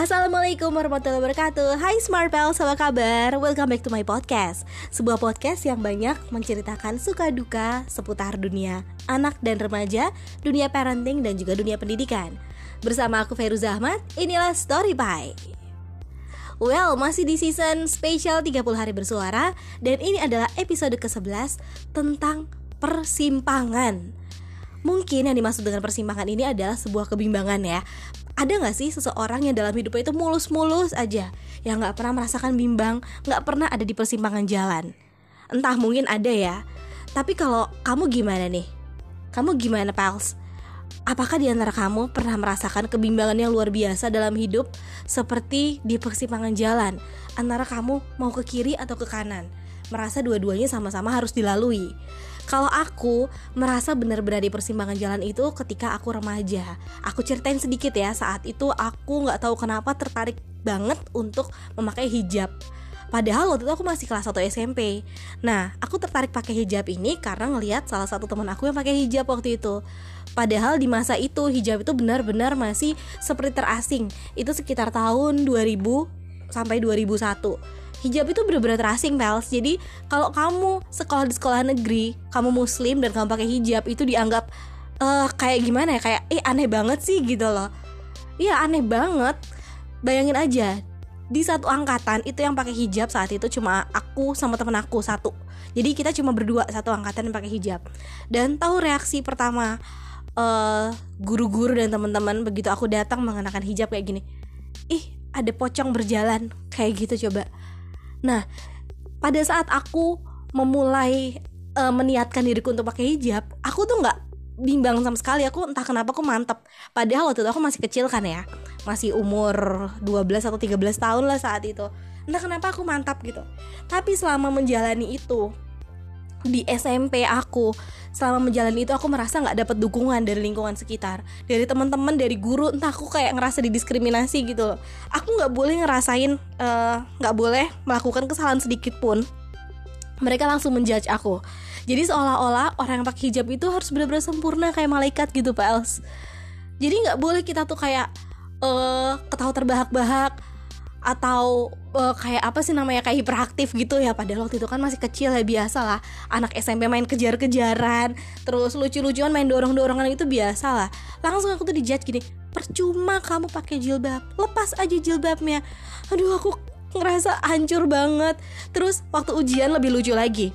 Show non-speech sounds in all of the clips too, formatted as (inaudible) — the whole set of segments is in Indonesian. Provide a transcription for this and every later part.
Assalamualaikum warahmatullahi wabarakatuh. Hai Smart Pals, apa kabar? Welcome back to my podcast. Sebuah podcast yang banyak menceritakan suka duka seputar dunia anak dan remaja Dunia parenting dan juga dunia pendidikan. Bersama aku Feru Ahmad, inilah Story Pie. Well, masih di season spesial 30 hari bersuara Dan ini adalah episode ke-11 tentang persimpangan. Mungkin yang dimaksud dengan persimpangan ini adalah sebuah kebimbangan ya ada gak sih seseorang yang dalam hidupnya itu mulus-mulus aja yang gak pernah merasakan bimbang, gak pernah ada di persimpangan jalan? Entah mungkin ada ya. Tapi kalau kamu gimana nih? Kamu gimana pals? Apakah di antara kamu pernah merasakan kebimbangan yang luar biasa dalam hidup seperti di persimpangan jalan antara kamu mau ke kiri atau ke kanan? Merasa dua-duanya sama-sama harus dilalui. Kalau aku merasa benar-benar di persimpangan jalan itu ketika aku remaja. Aku ceritain sedikit ya, saat itu aku nggak tahu kenapa tertarik banget untuk memakai hijab. Padahal waktu itu aku masih kelas 1 SMP Nah, aku tertarik pakai hijab ini karena ngelihat salah satu teman aku yang pakai hijab waktu itu Padahal di masa itu hijab itu benar-benar masih seperti terasing Itu sekitar tahun 2000 sampai 2001 hijab itu bener-bener terasing pals jadi kalau kamu sekolah di sekolah negeri kamu muslim dan kamu pakai hijab itu dianggap uh, kayak gimana ya? Kayak eh aneh banget sih gitu loh. Iya aneh banget. Bayangin aja di satu angkatan itu yang pakai hijab saat itu cuma aku sama temen aku satu. Jadi kita cuma berdua satu angkatan yang pakai hijab. Dan tahu reaksi pertama uh, guru-guru dan teman-teman begitu aku datang mengenakan hijab kayak gini ih ada pocong berjalan kayak gitu coba Nah, pada saat aku memulai uh, meniatkan diriku untuk pakai hijab, aku tuh nggak bimbang sama sekali. Aku entah kenapa aku mantep. Padahal waktu itu aku masih kecil kan ya, masih umur 12 atau 13 tahun lah saat itu. Entah kenapa aku mantap gitu. Tapi selama menjalani itu di SMP aku selama menjalani itu aku merasa nggak dapat dukungan dari lingkungan sekitar. Dari teman-teman dari guru entah aku kayak ngerasa didiskriminasi gitu loh. Aku nggak boleh ngerasain eh, nggak uh, boleh melakukan kesalahan sedikit pun. Mereka langsung menjudge aku. Jadi seolah-olah orang yang pakai hijab itu harus benar-benar sempurna kayak malaikat gitu pak Els jadi nggak boleh kita tuh kayak uh, ketawa terbahak-bahak atau uh, kayak apa sih namanya kayak hiperaktif gitu ya. Padahal waktu itu kan masih kecil ya biasa lah. Anak SMP main kejar-kejaran terus lucu-lucuan main dorong-dorongan itu biasa lah. Langsung aku tuh dijudge gini percuma kamu pakai jilbab lepas aja jilbabnya. Aduh aku ngerasa hancur banget. Terus waktu ujian lebih lucu lagi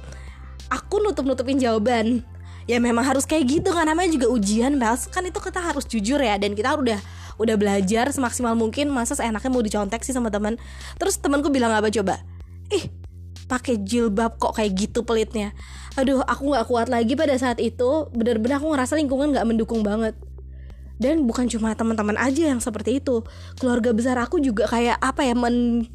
aku nutup-nutupin jawaban. Ya memang harus kayak gitu kan namanya juga ujian Bels kan itu kita harus jujur ya dan kita udah udah belajar semaksimal mungkin masa seenaknya mau dicontek sih sama teman. Terus temanku bilang apa coba? Ih pakai jilbab kok kayak gitu pelitnya. Aduh aku nggak kuat lagi pada saat itu. Bener-bener aku ngerasa lingkungan nggak mendukung banget. Dan bukan cuma teman-teman aja yang seperti itu. Keluarga besar aku juga kayak apa ya men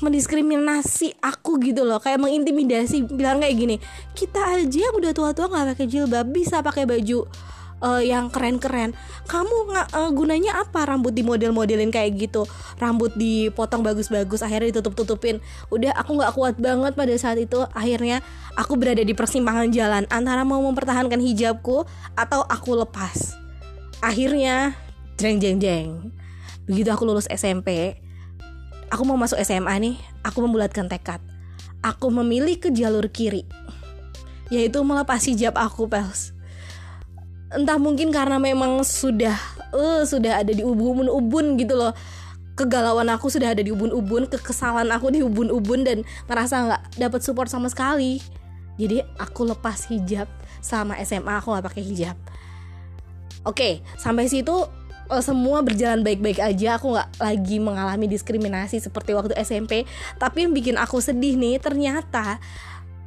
mendiskriminasi aku gitu loh. Kayak mengintimidasi bilang kayak gini kita aja yang udah tua-tua nggak pakai jilbab bisa pakai baju uh, yang keren-keren. Kamu uh, gunanya apa rambut di model-modelin kayak gitu? Rambut dipotong bagus-bagus akhirnya ditutup-tutupin. Udah aku nggak kuat banget pada saat itu. Akhirnya aku berada di persimpangan jalan antara mau mempertahankan hijabku atau aku lepas. Akhirnya jeng jeng jeng. Begitu aku lulus SMP aku mau masuk SMA nih aku membulatkan tekad. Aku memilih ke jalur kiri yaitu melepas hijab aku pels entah mungkin karena memang sudah uh, sudah ada di ubun-ubun gitu loh. Kegalauan aku sudah ada di ubun-ubun kekesalan aku di ubun-ubun dan ngerasa nggak dapat support sama sekali. Jadi aku lepas hijab sama SMA aku nggak pakai hijab. Oke sampai situ uh, semua berjalan baik-baik aja. Aku nggak lagi mengalami diskriminasi seperti waktu SMP tapi yang bikin aku sedih nih ternyata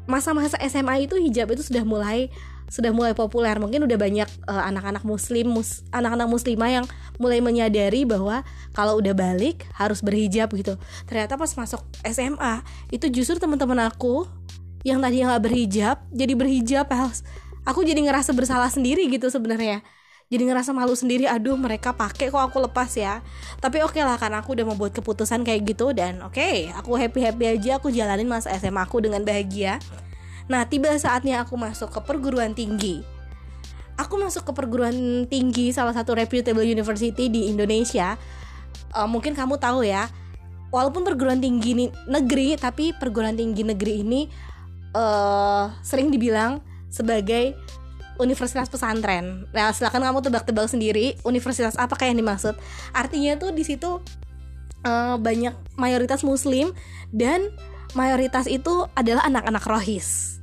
masa-masa SMA itu hijab itu sudah mulai sudah mulai populer. Mungkin udah banyak uh, anak-anak muslim mus anak-anak muslimah yang mulai menyadari bahwa kalau udah balik harus berhijab gitu. Ternyata pas masuk SMA itu justru teman-teman aku yang tadi nggak berhijab jadi berhijab aku jadi ngerasa bersalah sendiri gitu sebenarnya jadi ngerasa malu sendiri aduh mereka pakai kok aku lepas ya tapi oke okay lah karena aku udah membuat keputusan kayak gitu dan oke okay, aku happy happy aja aku jalanin masa SMA aku dengan bahagia Nah, tiba saatnya aku masuk ke perguruan tinggi. Aku masuk ke perguruan tinggi salah satu reputable university di Indonesia. uh, mungkin kamu tahu ya walaupun perguruan tinggi ini negeri tapi perguruan tinggi negeri ini uh, sering dibilang sebagai universitas pesantren. Nah, silakan kamu tebak-tebak sendiri universitas apa kayak yang dimaksud. Artinya tuh di situ uh, banyak mayoritas muslim dan mayoritas itu adalah anak-anak rohis.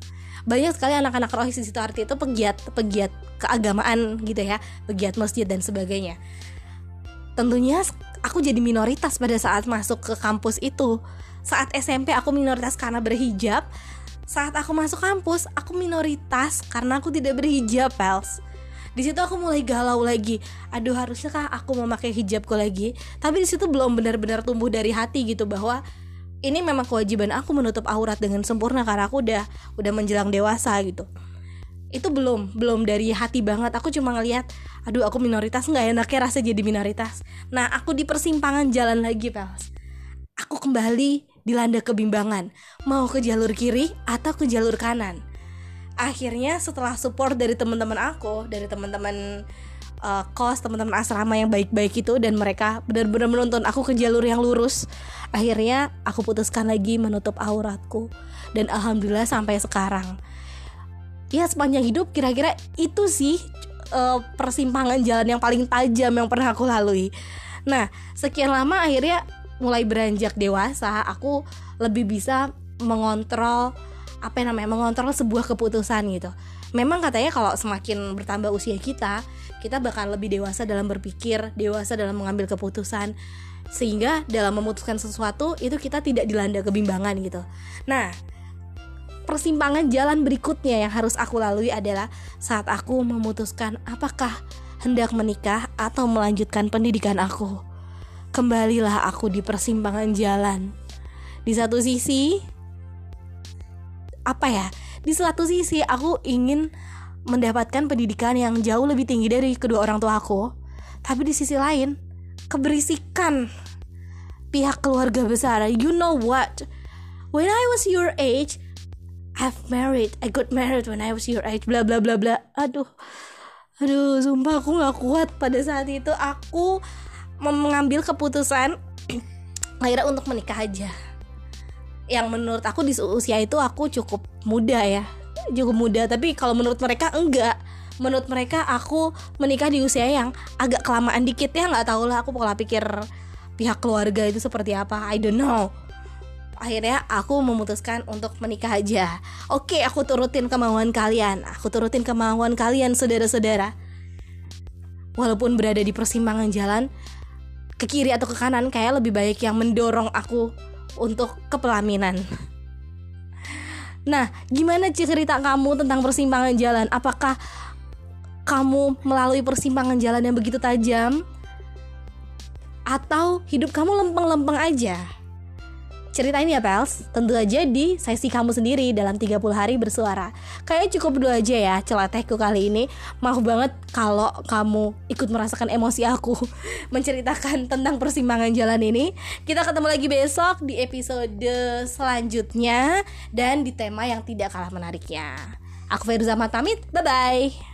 Banyak sekali anak-anak rohis di situ arti itu pegiat pegiat keagamaan gitu ya, pegiat masjid dan sebagainya. Tentunya aku jadi minoritas pada saat masuk ke kampus itu. Saat SMP aku minoritas karena berhijab. Saat aku masuk kampus, aku minoritas karena aku tidak berhijab, pals. Di situ aku mulai galau lagi. Aduh, harusnya kah aku memakai hijabku lagi? Tapi di situ belum benar-benar tumbuh dari hati gitu bahwa ini memang kewajiban aku menutup aurat dengan sempurna karena aku udah udah menjelang dewasa gitu itu belum belum dari hati banget aku cuma ngelihat aduh aku minoritas nggak enaknya rasa jadi minoritas nah aku di persimpangan jalan lagi pals aku kembali dilanda kebimbangan mau ke jalur kiri atau ke jalur kanan. Akhirnya setelah support dari teman-teman aku dari teman-teman uh, kos teman-teman asrama yang baik-baik itu dan mereka benar-benar menuntun aku ke jalur yang lurus akhirnya aku putuskan lagi menutup auratku. Dan alhamdulillah sampai sekarang. Ya sepanjang hidup kira-kira itu sih uh, persimpangan jalan yang paling tajam yang pernah aku lalui. Nah sekian lama akhirnya mulai beranjak dewasa aku lebih bisa mengontrol apa namanya mengontrol sebuah keputusan gitu. Memang katanya kalau semakin bertambah usia kita kita bakal lebih dewasa dalam berpikir dewasa dalam mengambil keputusan. Sehingga dalam memutuskan sesuatu itu kita tidak dilanda kebimbangan gitu. Nah persimpangan jalan berikutnya yang harus aku lalui adalah saat aku memutuskan apakah hendak menikah atau melanjutkan pendidikan aku. Kembalilah aku di persimpangan jalan. Di satu sisi, apa ya? Di satu sisi aku ingin mendapatkan pendidikan yang jauh lebih tinggi dari kedua orang tua aku. Tapi di sisi lain, keberisikan pihak keluarga besar. You know what? When I was your age, have married I got married when I was your age bla bla bla bla aduh aduh sumpah aku nggak kuat pada saat itu aku mengambil keputusan (clears throat) akhirnya untuk menikah aja yang menurut aku di usia itu aku cukup muda ya cukup muda tapi kalau menurut mereka enggak menurut mereka aku menikah di usia yang agak kelamaan dikit ya nggak tahu lah aku pola pikir pihak keluarga itu seperti apa I don't know akhirnya aku memutuskan untuk menikah aja. Oke, aku turutin kemauan kalian. Aku turutin kemauan kalian, saudara-saudara. Walaupun berada di persimpangan jalan, ke kiri atau ke kanan, kayak lebih baik yang mendorong aku untuk kepelaminan. Nah, gimana cerita kamu tentang persimpangan jalan? Apakah kamu melalui persimpangan jalan yang begitu tajam? Atau hidup kamu lempeng-lempeng aja? Ceritain ya Pels, tentu aja di sesi kamu sendiri dalam 30 hari bersuara. Kayaknya cukup dua aja ya celatehku kali ini. Maaf banget kalau kamu ikut merasakan emosi aku (laughs) Menceritakan tentang persimpangan jalan ini. Kita ketemu lagi besok di episode selanjutnya Dan di tema yang tidak kalah menariknya. Aku Feruza Matamit, bye-bye